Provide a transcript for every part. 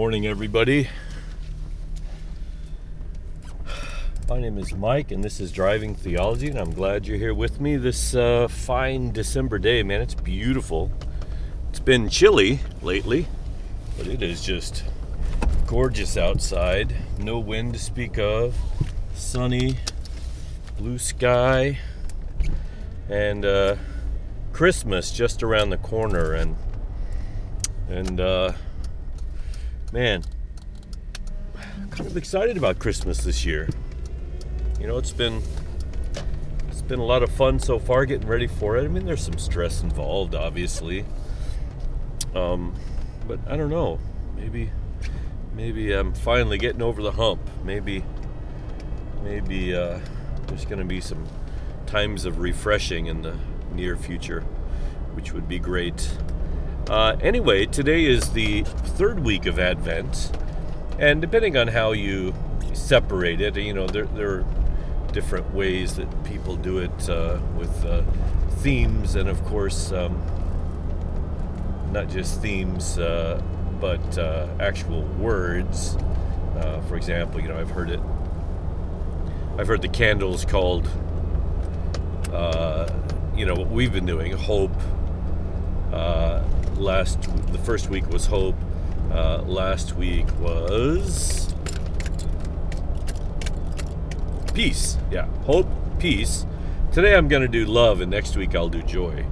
morning, everybody. My name is Mike, and this is Driving Theology, and I'm glad you're here with me this uh, fine December day. Man, it's beautiful. It's been chilly lately, but it is just gorgeous outside. No wind to speak of. Sunny, blue sky, and uh, Christmas just around the corner, and and uh, man, kind of excited about Christmas this year. You know, it's been it's been a lot of fun so far getting ready for it. I mean, there's some stress involved, obviously. Um, but I don't know. Maybe maybe I'm finally getting over the hump. Maybe maybe uh, there's going to be some times of refreshing in the near future, which would be great. Uh, anyway, today is the third week of Advent, and depending on how you separate it, you know, there, there are different ways that people do it uh, with uh, themes, and of course, um, not just themes, uh, but uh, actual words. Uh, for example, you know, I've heard it. I've heard the candles called, you know, what we've been doing, hope last the first week was hope. Uh, last week was peace. Yeah, hope, peace. Today I'm going to do love, and next week I'll do joy.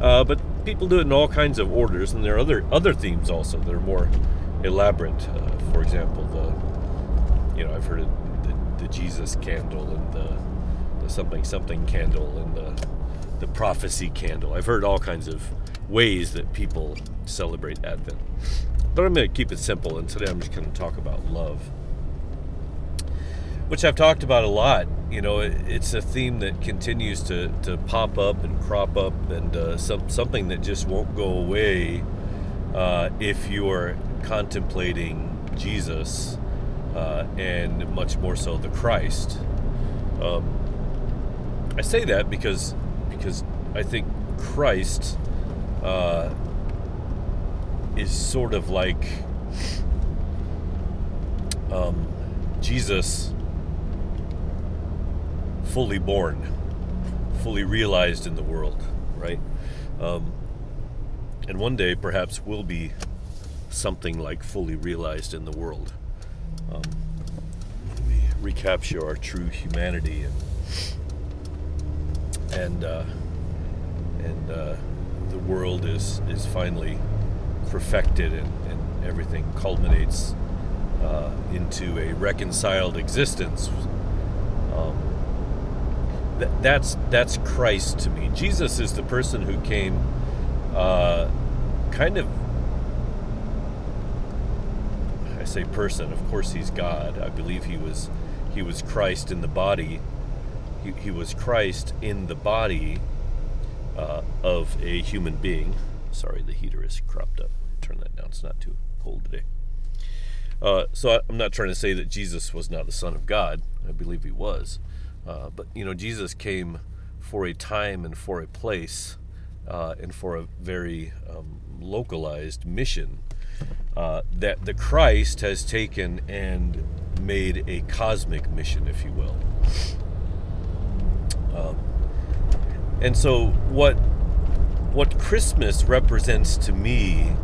Uh, but people do it in all kinds of orders, and there are other other themes also that are more elaborate. Uh, for example, the you know I've heard of the, the Jesus candle and the, the something something candle and the the prophecy candle. I've heard all kinds of ways that people celebrate Advent. But I'm going to keep it simple, and today I'm just going to talk about love, which I've talked about a lot. You know, it's a theme that continues to, to pop up and crop up, and uh, some, something that just won't go away uh, if you're contemplating Jesus uh, and much more so the Christ. Um, I say that because because I think Christ uh, is sort of like um, Jesus fully born, fully realized in the world, right? Um, and one day perhaps will be something like fully realized in the world. Um, we recapture our true humanity and and uh, and uh, the world is is finally perfected and, and everything culminates uh, into a reconciled existence. Um, th- that's that's Christ to me. Jesus is the person who came, uh, kind of. I say person. Of course, he's God. I believe he was he was Christ in the body. He, he was Christ in the body uh, of a human being. Sorry, the heater is cropped up. Turn that down. It's not too cold today. Uh, so I'm not trying to say that Jesus was not the Son of God. I believe he was. Uh, but, you know, Jesus came for a time and for a place uh, and for a very um, localized mission uh, that the Christ has taken and made a cosmic mission, if you will. Um, and so what what Christmas represents to me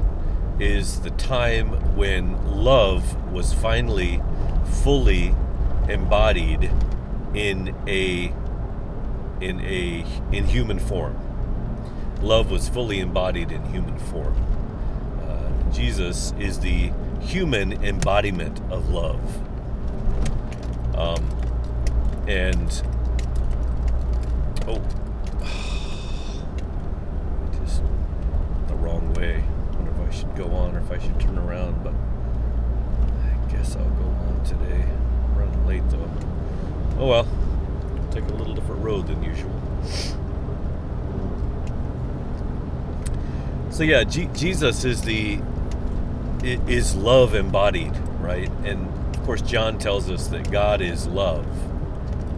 is the time when love was finally fully embodied in a in a in human form. Love was fully embodied in human form. Uh, Jesus is the human embodiment of love. Um, and oh, wrong way. I wonder if I should go on or if I should turn around, but I guess I'll go on today. I'm running late though. Oh well, take a little different road than usual. So yeah, G- Jesus is the is love embodied, right? And of course, John tells us that God is love.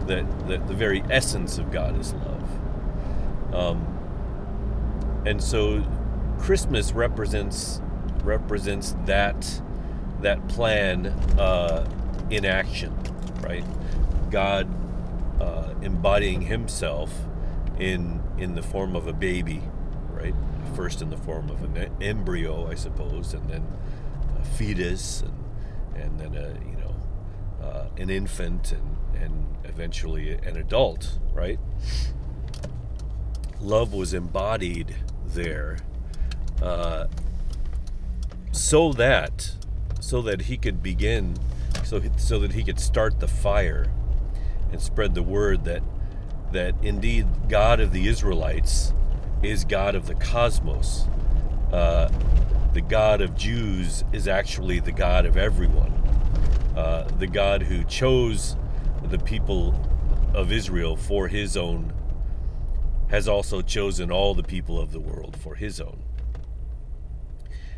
That, that the very essence of God is love. Um, and so Christmas represents represents that that plan uh, in action, right? God uh, embodying Himself in in the form of a baby, right? First in the form of an embryo, I suppose, and then a fetus, and and then a you know uh, an infant, and and eventually an adult, right? Love was embodied there, uh, so that so that he could begin, so so that he could start the fire and spread the word that that indeed God of the Israelites is God of the cosmos. Uh, the God of Jews is actually the God of everyone. Uh, the God who chose the people of Israel for his own has also chosen all the people of the world for his own.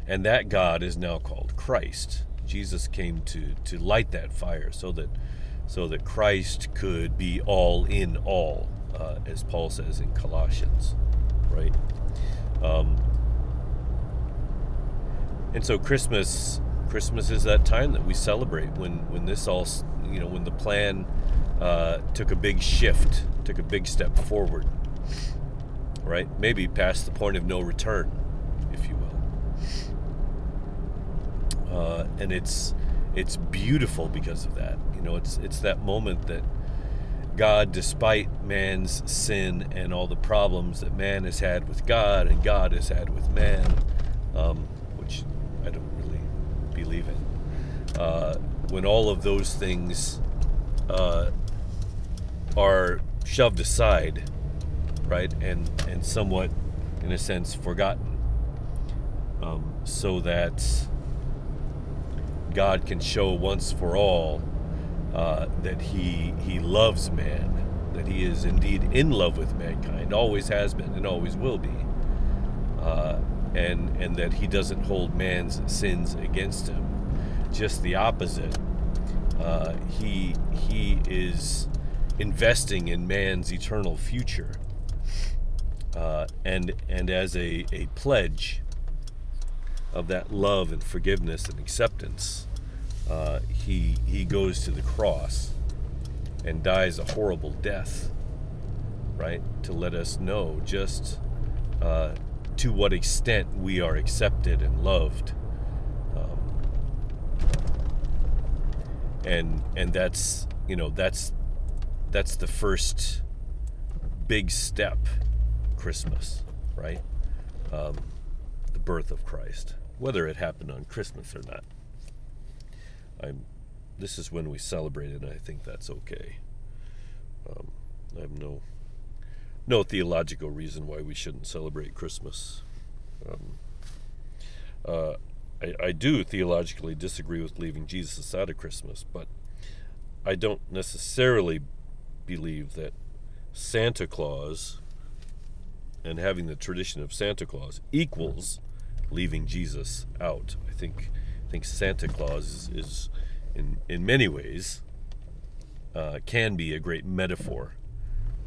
And that God is now called Christ. Jesus came to, to light that fire so that so that Christ could be all in all, uh, as Paul says in Colossians, right? Um, and so Christmas, Christmas is that time that we celebrate when when this all, you know, when the plan uh, took a big shift, took a big step forward, right? Maybe past the point of no return, if you will. Uh, and it's it's beautiful because of that. You know, it's it's that moment that God, despite man's sin and all the problems that man has had with God and God has had with man, um, which I don't really believe in, uh, when all of those things uh, are shoved aside, right, and and somewhat, in a sense, forgotten, um, so that God can show once for all uh, that he he loves man, that he is indeed in love with mankind, always has been and always will be, uh, and and that he doesn't hold man's sins against him. Just the opposite. Uh, he he is investing in man's eternal future. Uh, and and as a, a pledge of that love and forgiveness and acceptance, uh, he he goes to the cross and dies a horrible death, right? To let us know just uh, to what extent we are accepted and loved, um, and and that's you know that's that's the first big step christmas right um, birth of christ whether it happened on christmas or not. I'm this is when we celebrate it and i think that's okay. Um, i have no no theological reason why we shouldn't celebrate christmas. Um, uh, I, I do theologically disagree with leaving jesus out of christmas but i don't necessarily believe that Santa Claus and having the tradition of Santa Claus equals leaving Jesus out. I think I think Santa Claus is, is in in many ways uh, can be a great metaphor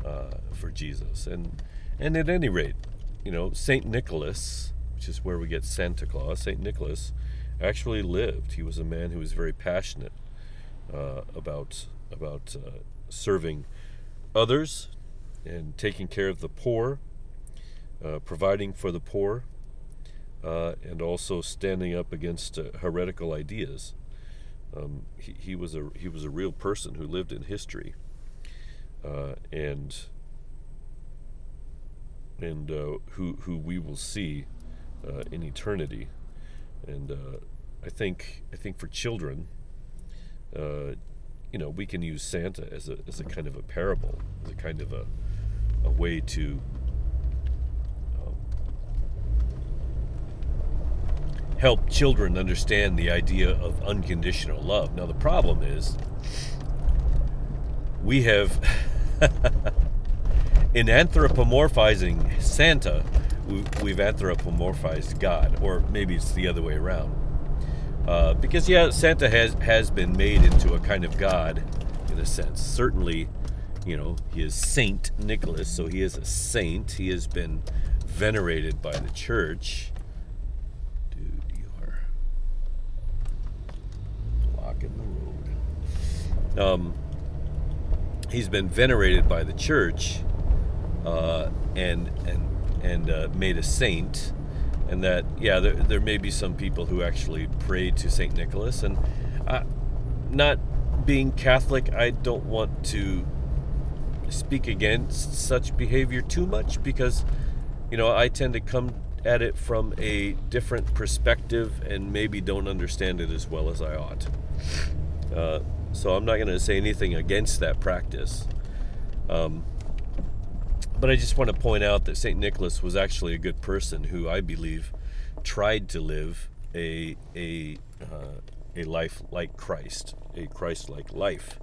uh, for Jesus, and and at any rate, you know Saint Nicholas, which is where we get Santa Claus. Saint Nicholas actually lived. He was a man who was very passionate uh, about about uh, serving others and taking care of the poor, uh, providing for the poor, uh, and also standing up against uh, heretical ideas. Um, he, he, was a he was a real person who lived in history, uh, and and uh, who who we will see uh, in eternity, and I think I think for children, you know, we can use Santa as a, as a kind of a parable, as a kind of a, a way to um, help children understand the idea of unconditional love. Now, the problem is we have, in anthropomorphizing Santa, we've anthropomorphized God, or maybe it's the other way around. Uh, because yeah, Santa has has been made into a kind of god, in a sense. Certainly, you know, he is Saint Nicholas, so he is a saint. He has been venerated by the church. Dude, you are um, he's been venerated by the church uh, and and and uh, made a saint, and that yeah, there, there may be some people who actually pray to Saint Nicholas, and uh, not being Catholic, I don't want to speak against such behavior too much because you know I tend to come at it from a different perspective and maybe don't understand it as well as I ought. Uh, so I'm not going to say anything against that practice. Um, but I just want to point out that St. Nicholas was actually a good person who I believe tried to live a, a, uh, a life like Christ, a Christ like life.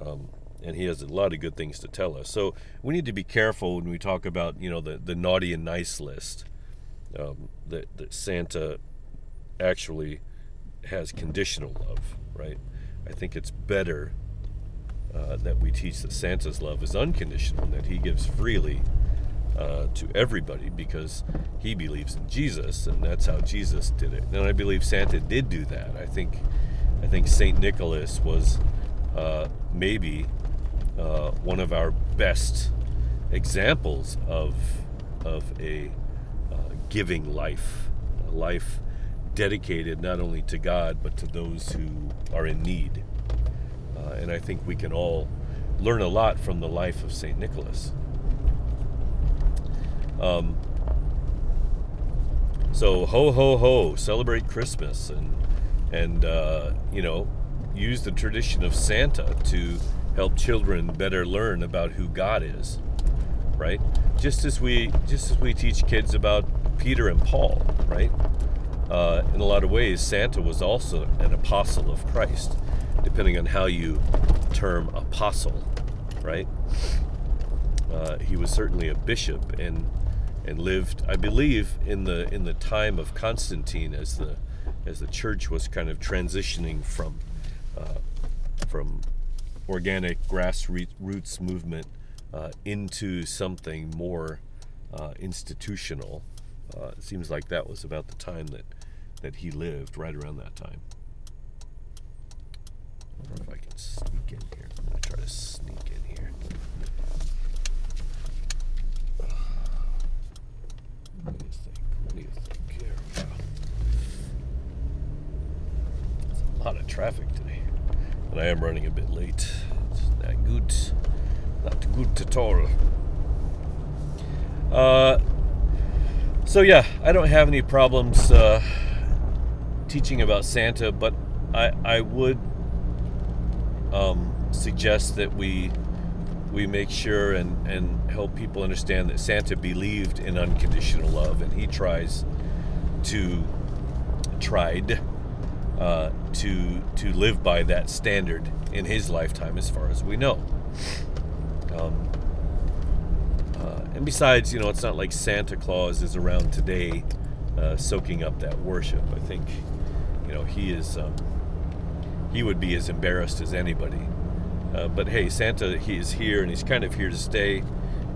Um, and he has a lot of good things to tell us. So we need to be careful when we talk about, you know, the, the naughty and nice list um, that, that Santa actually has conditional love, right? I think it's better uh, that we teach that Santa's love is unconditional, that he gives freely uh, to everybody because he believes in Jesus, and that's how Jesus did it. And I believe Santa did do that. I think, I think Saint Nicholas was uh, maybe uh, one of our best examples of of a giving life, a life dedicated not only to God but to those who are in need. Uh, and I think we can all learn a lot from the life of St. Nicholas. Um, so ho ho ho, celebrate Christmas and and uh, you know use the tradition of Santa to help children better learn about who God is, right? Just as we just as we teach kids about Peter and Paul, right? Uh, in a lot of ways, Santa was also an apostle of Christ, depending on how you term apostle, right? Uh, he was certainly a bishop and and lived, I believe, in the in the time of Constantine as the as the church was kind of transitioning from uh, from organic grassroots movement uh, into something more uh, institutional uh, it seems like that was about the time that, that he lived, right around that time. If I can sneak in here. I'm going to try to sneak in here. What do you think? What do you think here? There's a lot of traffic today. And I am running a bit late. It's not good. Not good at all. Uh, so yeah, I don't have any problems uh, teaching about Santa, but I I would um, suggest that we we make sure and, and help people understand that Santa believed in unconditional love, and he tries to tried uh, to to live by that standard in his lifetime, as far as we know. Um, and besides, you know, it's not like Santa Claus is around today uh, soaking up that worship. I think, you know, he is, um, he would be as embarrassed as anybody. Uh, but hey, Santa, he is here and he's kind of here to stay,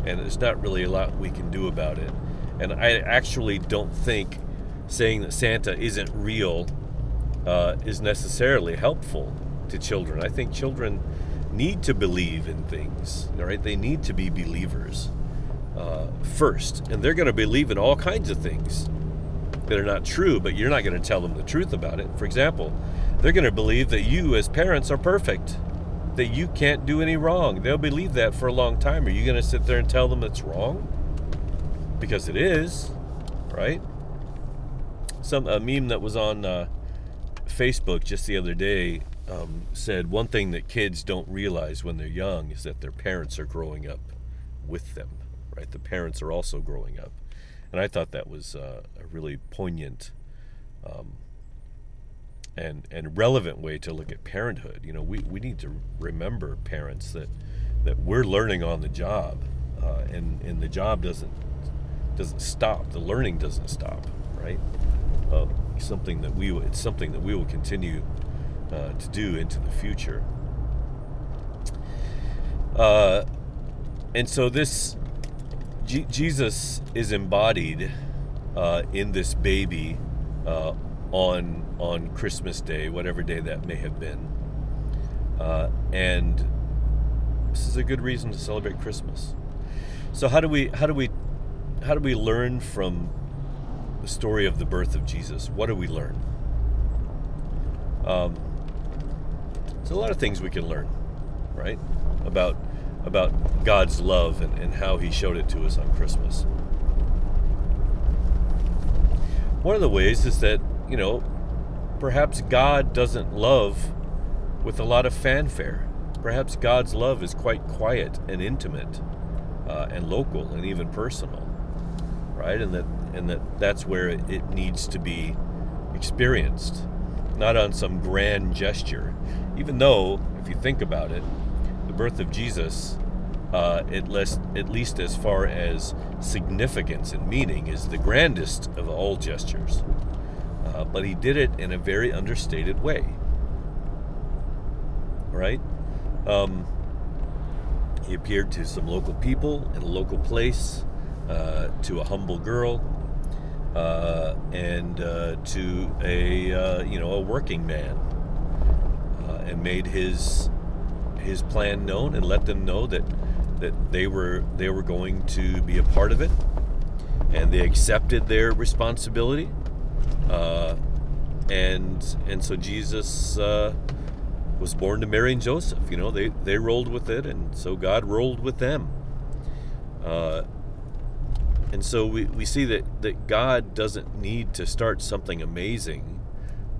and there's not really a lot we can do about it. And I actually don't think saying that Santa isn't real uh, is necessarily helpful to children. I think children need to believe in things, right? They need to be believers uh, first, and they're going to believe in all kinds of things that are not true, but you're not going to tell them the truth about it. For example, they're going to believe that you, as parents, are perfect, that you can't do any wrong. They'll believe that for a long time. Are you going to sit there and tell them it's wrong? Because it is, right? Some a meme that was on uh, Facebook just the other day um, said one thing that kids don't realize when they're young is that their parents are growing up with them right? The parents are also growing up. And I thought that was uh, a really poignant um, and, and relevant way to look at parenthood. You know, we, we need to remember parents that, that we're learning on the job, uh, and, and the job doesn't, doesn't stop. The learning doesn't stop, right? Uh, something that we it's something that we will continue uh, to do into the future. Uh, and so this Jesus is embodied uh, in this baby uh, on on Christmas Day, whatever day that may have been. uh, and this is a good reason to celebrate Christmas. So how do we how do we how do we learn from the story of the birth of Jesus? What do we learn? Um, there's a lot of things we can learn, right? About about God's love and, and how He showed it to us on Christmas. One of the ways is that, you know, perhaps God doesn't love with a lot of fanfare. Perhaps God's love is quite quiet and intimate uh, and local and even personal, right? And that and that that's where it, it needs to be experienced, not on some grand gesture. Even though, if you think about it, birth of Jesus, uh, at, least, at least as far as significance and meaning, is the grandest of all gestures. Uh, but he did it in a very understated way. Right? Um, he appeared to some local people in a local place, uh, to a humble girl, uh, and uh, to a uh, you know a working man, uh, and made his his plan known and let them know that that they were they were going to be a part of it, and they accepted their responsibility, uh, and and so Jesus was born to Mary and Joseph. You know, they, they rolled with it, and so God rolled with them. Uh, and so we, we see that, that God doesn't need to start something amazing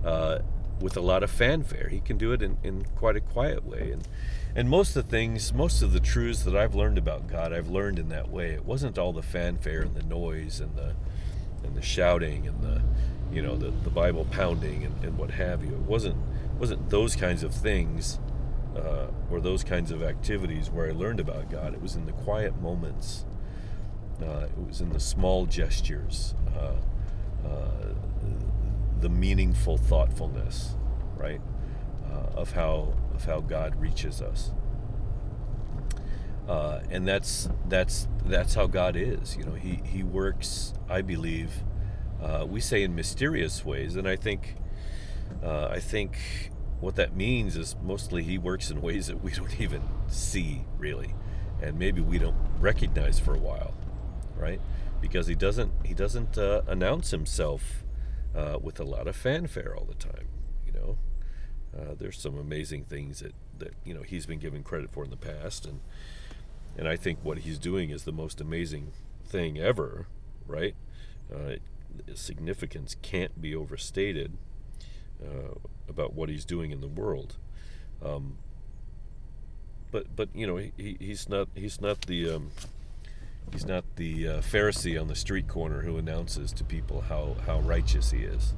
uh, with a lot of fanfare. He can do it in, in quite a quiet way. And, and most of the things, most of the truths that I've learned about God, I've learned in that way. It wasn't all the fanfare and the noise and the, and the shouting and the, you know, the, the Bible pounding and, and what have you. It wasn't wasn't those kinds of things uh, or those kinds of activities where I learned about God. It was in the quiet moments. Uh, it was in the small gestures, uh, uh the meaningful thoughtfulness, right, uh, of how of how God reaches us. Uh, and that's that's that's how God is. You know, He He works. I believe we say in mysterious ways, and I think uh, I think what that means is mostly he works in ways that we don't even see really, and maybe we don't recognize for a while, right? Because he doesn't he doesn't uh, announce himself uh, with a lot of fanfare all the time. You know, uh, there's some amazing things that that you know he's been given credit for in the past, and and I think what he's doing is the most amazing thing ever, right? Uh, significance can't be overstated uh, about what he's doing in the world. Um, but but you know he, he's not he's not the um, he's not the uh, Pharisee on the street corner who announces to people how how righteous he is.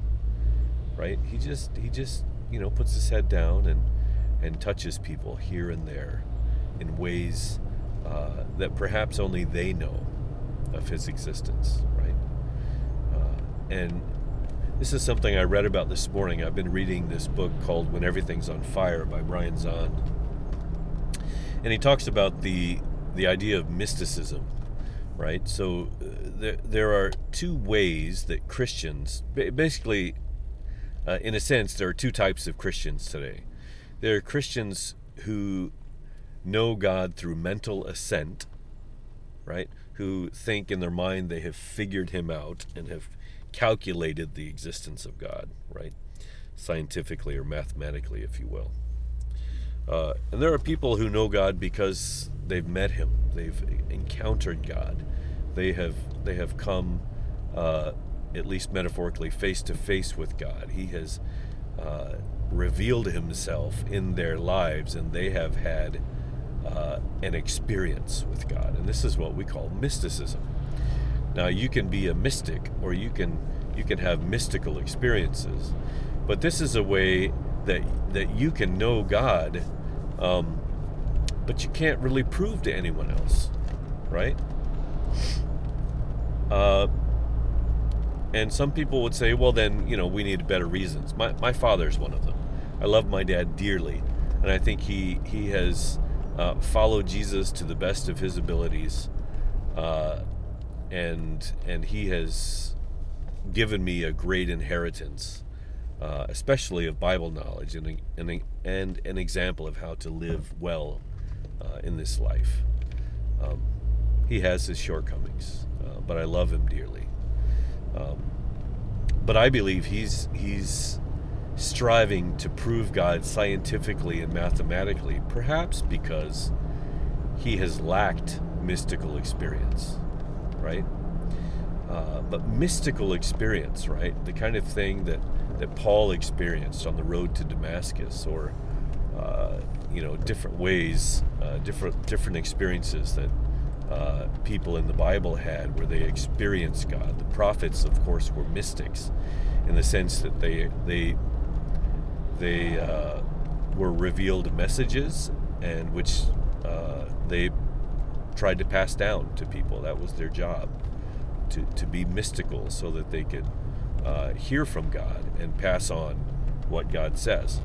Right? He just he just you know puts his head down and and touches people here and there in ways uh, that perhaps only they know of his existence. Right? Uh, and this is something I read about this morning. I've been reading this book called When Everything's on Fire by Brian Zahnd. And he talks about the the idea of mysticism, right? So uh, there, there are two ways that Christians, basically, uh, in a sense, there are two types of Christians today. There are Christians who know God through mental assent, right? Who think in their mind they have figured him out and have calculated the existence of God, right? Scientifically or mathematically, if you will. Uh, and there are people who know God because they've met Him, they've encountered God, they have they have come, uh, at least metaphorically, face to face with God. He has uh, revealed Himself in their lives, and they have had uh, an experience with God. And this is what we call mysticism. Now you can be a mystic or you can you can have mystical experiences, but this is a way that that you can know God, um, but you can't really prove to anyone else, right? Uh, and some people would say, well, then you know we need better reasons. My my father's one of them. I love my dad dearly, and I think he he has uh, followed Jesus to the best of his abilities. Uh, and and he has given me a great inheritance uh, especially of Bible knowledge and, and, and an example of how to live well uh, in this life. Um, he has his shortcomings, uh, but I love him dearly. Um, but I believe he's he's striving to prove God scientifically and mathematically, perhaps because he has lacked mystical experience, right? Uh, but mystical experience, right? The kind of thing that, that Paul experienced on the road to Damascus, or uh, you know, different ways, uh, different different experiences that uh, people in the Bible had where they experienced God. The prophets, of course, were mystics, in the sense that they they they uh, were revealed messages and which uh, they tried to pass down to people. That was their job to, to be mystical so that they could uh, hear from God and pass on what God says.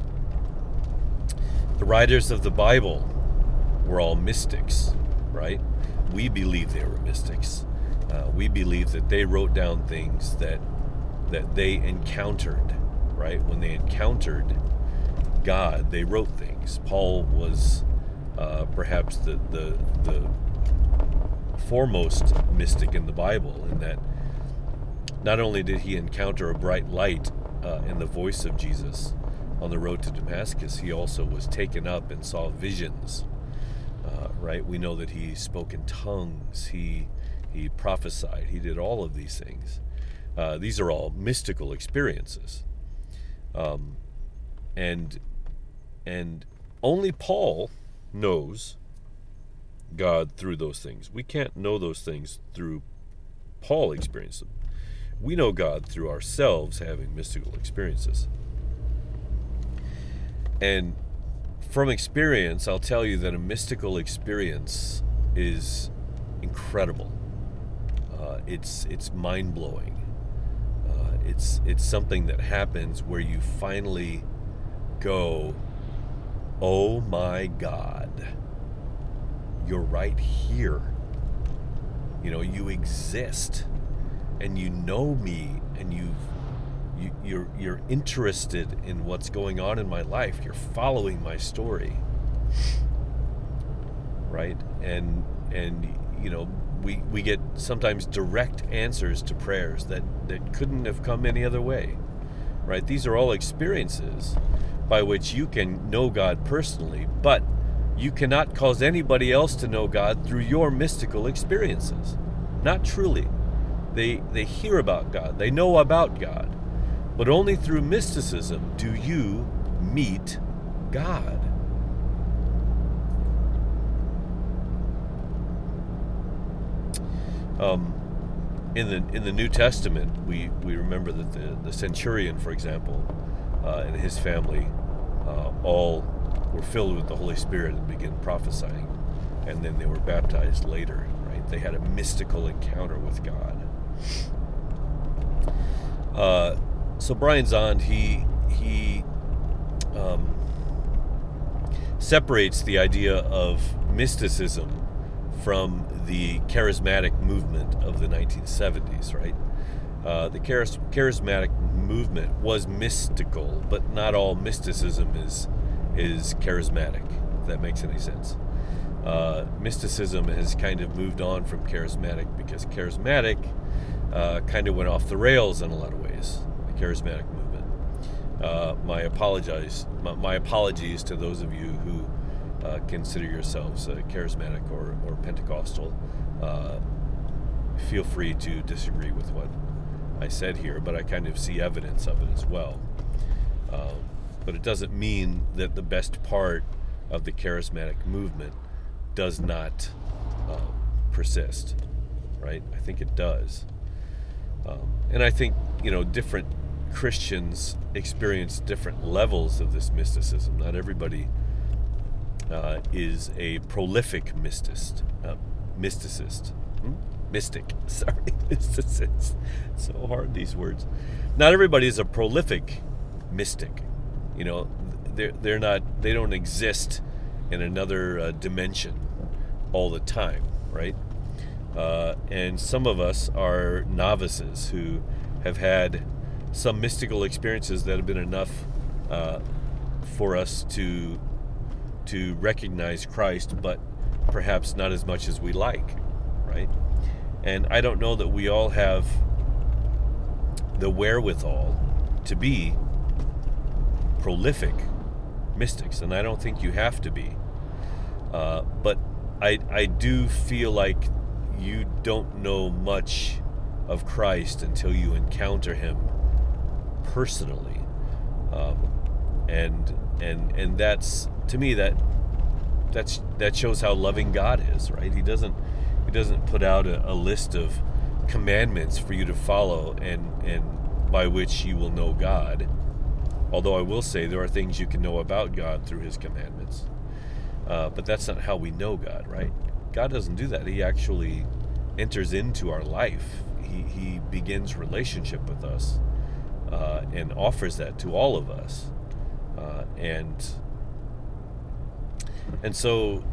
The writers of the Bible were all mystics, right? We believe they were mystics. Uh, we believe that they wrote down things that that they encountered, right? When they encountered God, they wrote things. Paul was uh, perhaps the, the the foremost mystic in the Bible, in that not only did he encounter a bright light uh, in the voice of Jesus on the road to Damascus, he also was taken up and saw visions. Uh, right? We know that he spoke in tongues. He he prophesied. He did all of these things. Uh, these are all mystical experiences, um, and and only Paul knows God through those things. We can't know those things through Paul experience them. We know God through ourselves having mystical experiences. And from experience, I'll tell you that a mystical experience is incredible. Uh, it's it's mind blowing. Uh, it's it's something that happens where you finally go, oh my God you're right here. You know, you exist and you know me and you've you, you're you're interested in what's going on in my life. You're following my story, right? And and you know we we get sometimes direct answers to prayers that that couldn't have come any other way, right? These are all experiences by which you can know God personally, but you cannot cause anybody else to know God through your mystical experiences. Not truly. They, they hear about God, they know about God, but only through mysticism do you meet God. Um, in the in the New Testament, we, we remember that the, the centurion, for example, uh, and his family uh, all were filled with the Holy Spirit and began prophesying. And then they were baptized later, right? They had a mystical encounter with God. Uh, so Brian Zahnd, he he um, separates the idea of mysticism from the charismatic movement of the 1970s, right? Uh, the charis- charismatic movement was mystical, but not all mysticism is is charismatic, if that makes any sense. Uh, mysticism has kind of moved on from charismatic because charismatic uh, kind of went off the rails in a lot of ways, the charismatic movement. Uh, my, apologize, my, my, apologies to those of you who uh, consider yourselves charismatic or, or Pentecostal. Uh, feel free to disagree with what I said here, but I kind of see evidence of it as well. Um, but it doesn't mean that the best part of the charismatic movement does not um, persist, right? I think it does. Um, and I think, you know, different Christians experience different levels of this mysticism. Not everybody uh, is a prolific mysticist. Uh, mysticist. Hmm? Mystic. Sorry, mysticist. So hard, these words. Not everybody is a prolific mystic you know they're they're not they don't exist in another uh, dimension all the time right uh, and some of us are novices who have had some mystical experiences that have been enough uh, for us to to recognize Christ, but perhaps not as much as we like, right? And I don't know that we all have the wherewithal to be prolific mystics, and I don't think you have to be. Uh, but I, I do feel like you don't know much of Christ until you encounter Him personally, um, and and and that's to me that that's that shows how loving God is, right? He doesn't he doesn't put out a, a list of commandments for you to follow and and by which you will know God. Although I will say there are things you can know about God through His commandments, uh, but that's not how we know God, right? God doesn't do that. He actually enters into our life. He He begins relationship with us uh, and offers that to all of us, uh, and and so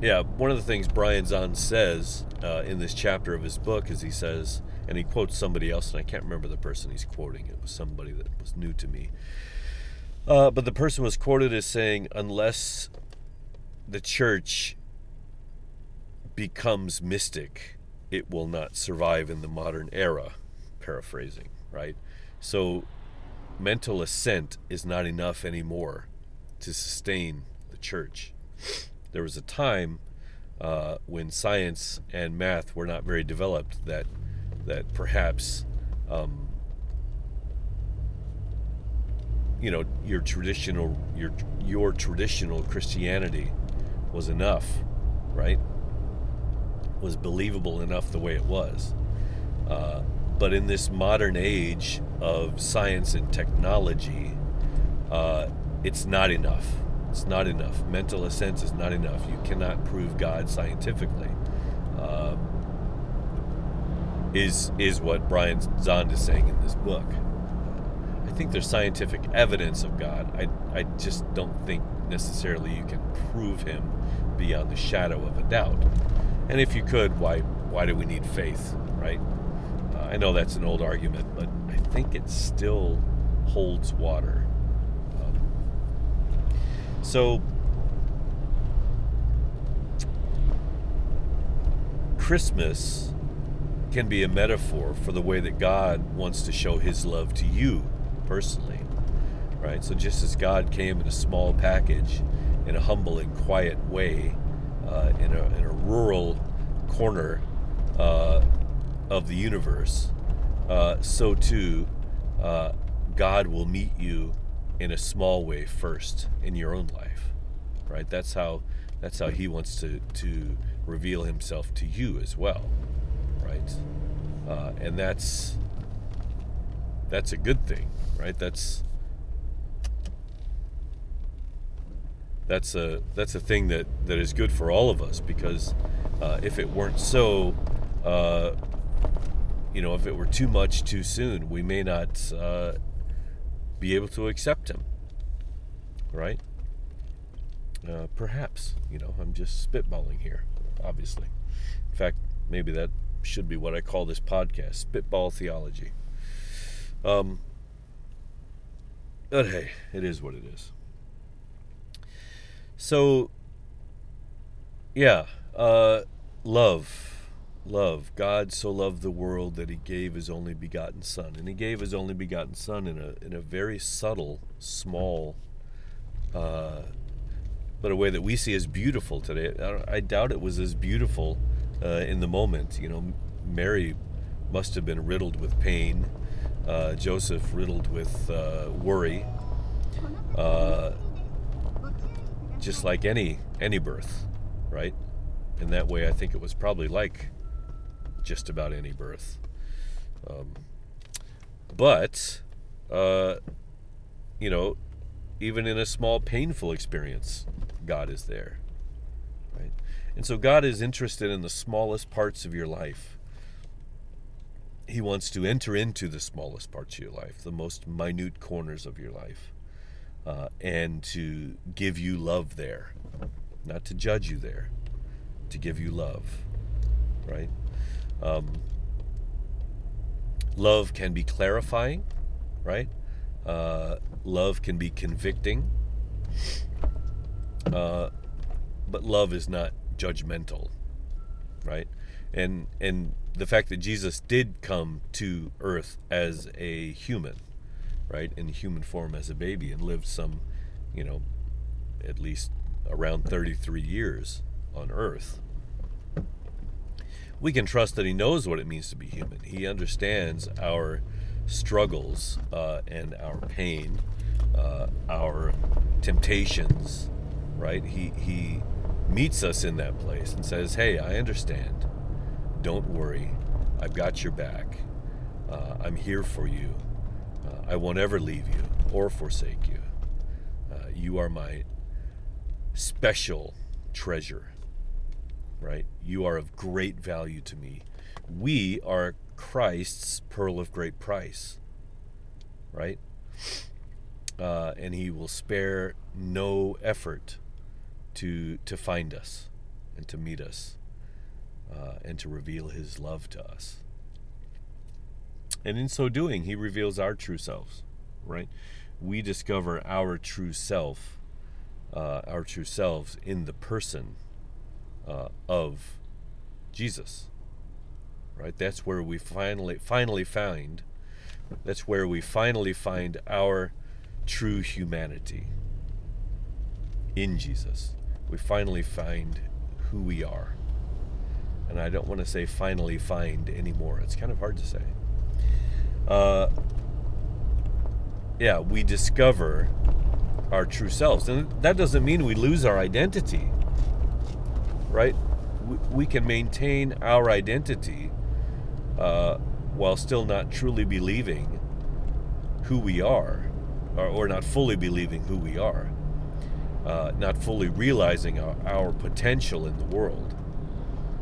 yeah, one of the things Brian Zahnd says uh, in this chapter of his book is he says, and he quotes somebody else, and I can't remember the person he's quoting. It was somebody that was new to me. Uh, but the person was quoted as saying, unless the church becomes mystic, it will not survive in the modern era. Paraphrasing, right? So mental assent is not enough anymore to sustain the church there was a time uh, when science and math were not very developed that that perhaps um, you know your traditional your your traditional Christianity was enough, right? Was believable enough the way it was. Uh, but in this modern age of science and technology, uh, it's not enough. It's not enough. Mental assent is not enough. You cannot prove God scientifically. Um, is is what Brian Zahnd is saying in this book. I think there's scientific evidence of God. I I just don't think necessarily you can prove Him beyond the shadow of a doubt. And if you could, why why do we need faith, right? Uh, I know that's an old argument, but I think it still holds water. So, Christmas can be a metaphor for the way that God wants to show his love to you personally. Right? So, just as God came in a small package, in a humble and quiet way, uh, in, a, in a rural corner uh, of the universe, uh, so too uh, God will meet you in a small way first in your own life right that's how that's how he wants to to reveal himself to you as well right uh, and that's that's a good thing right that's that's a that's a thing that that is good for all of us because uh, if it weren't so uh, you know if it were too much too soon we may not uh, be able to accept him. Right? Uh, perhaps. You know, I'm just spitballing here, obviously. In fact, maybe that should be what I call this podcast Spitball Theology. Um, but hey, it is what it is. So, yeah, uh, love love. God so loved the world that he gave his only begotten son. And he gave his only begotten son in a in a very subtle, small uh, but a way that we see as beautiful today. I, I doubt it was as beautiful uh, in the moment. You know, Mary must have been riddled with pain. Uh, Joseph riddled with uh, worry. Uh, just like any any birth, right? In that way, I think it was probably like just about any birth. Um, but, uh, you know, even in a small painful experience, God is there. Right? And so God is interested in the smallest parts of your life. He wants to enter into the smallest parts of your life, the most minute corners of your life, uh, and to give you love there. Not to judge you there, to give you love. Right? Um, love can be clarifying, right? Uh, love can be convicting. Uh, but love is not judgmental, right? And and the fact that Jesus did come to earth as a human, right, in human form as a baby and lived some, you know, at least around 33 years on earth. We can trust that he knows what it means to be human. He understands our struggles uh, and our pain, uh, our temptations, right? He he meets us in that place and says, "Hey, I understand. Don't worry. I've got your back. Uh, I'm here for you. Uh, I won't ever leave you or forsake you. Uh, you are my special treasure. Right? You are of great value to me. We are Christ's pearl of great price. Right? Uh, and he will spare no effort to to find us and to meet us uh, and to reveal his love to us. And in so doing, he reveals our true selves, right? We discover our true self, uh, our true selves in the person uh, of Jesus, right? That's where we finally finally find. That's where we finally find our true humanity in Jesus we finally find who we are. And I don't want to say finally find anymore. It's kind of hard to say. Uh, yeah, we discover our true selves. And that doesn't mean we lose our identity, right? We, we can maintain our identity uh, while still not truly believing who we are, or, or not fully believing who we are uh, not fully realizing our, our, potential in the world,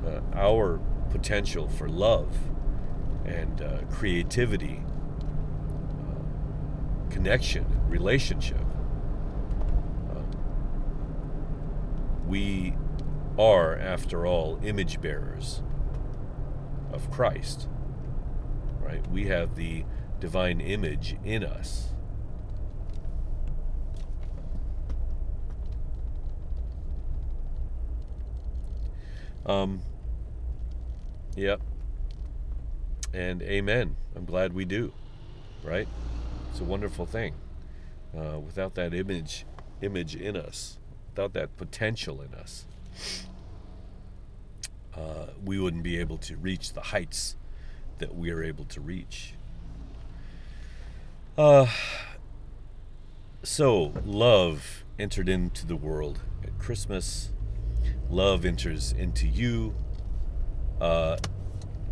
uh, our potential for love and uh, creativity, uh, connection, relationship. Uh, we are, after all, image bearers of Christ. Right? We have the divine image in us. Um, yep. And amen. I'm glad we do. Right? It's a wonderful thing. Uh, without that image, image in us, without that potential in us, uh, we wouldn't be able to reach the heights that we are able to reach. Uh, so, love entered into the world at Christmas love enters into you uh,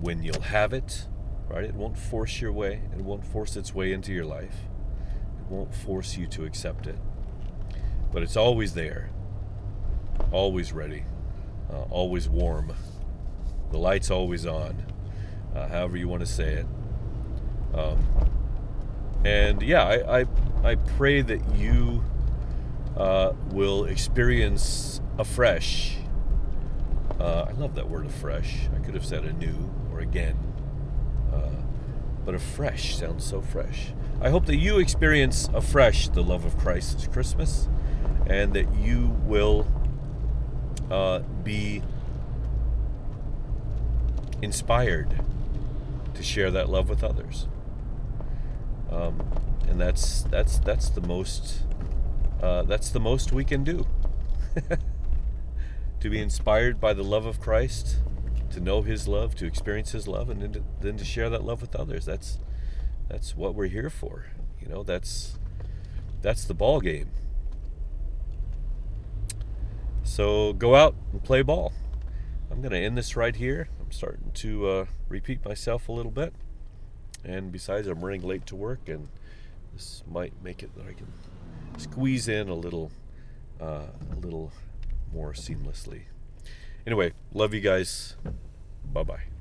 when you'll have it, right? It won't force your way, it won't force its way into your life, it won't force you to accept it. But it's always there, always ready, uh, always warm. The light's always on, uh, however you want to say it. Um, and yeah, I, I, I pray that you uh, will experience afresh uh, I love that word afresh. I could have said anew or again. Uh, but afresh sounds so fresh. I hope that you experience afresh the love of Christ this Christmas and that you will uh, be inspired to share that love with others. Um, and that's that's that's the most uh, that's the most we can do. to be inspired by the love of Christ, to know His love, to experience His love, and then to, then to share that love with others. That's that's what we're here for. You know, that's that's the ball game. So go out and play ball. I'm going to end this right here. I'm starting to uh, repeat myself a little bit. And besides, I'm running late to work, and this might make it that I can squeeze in a little, uh, a little more seamlessly. Anyway, love you guys. Bye bye.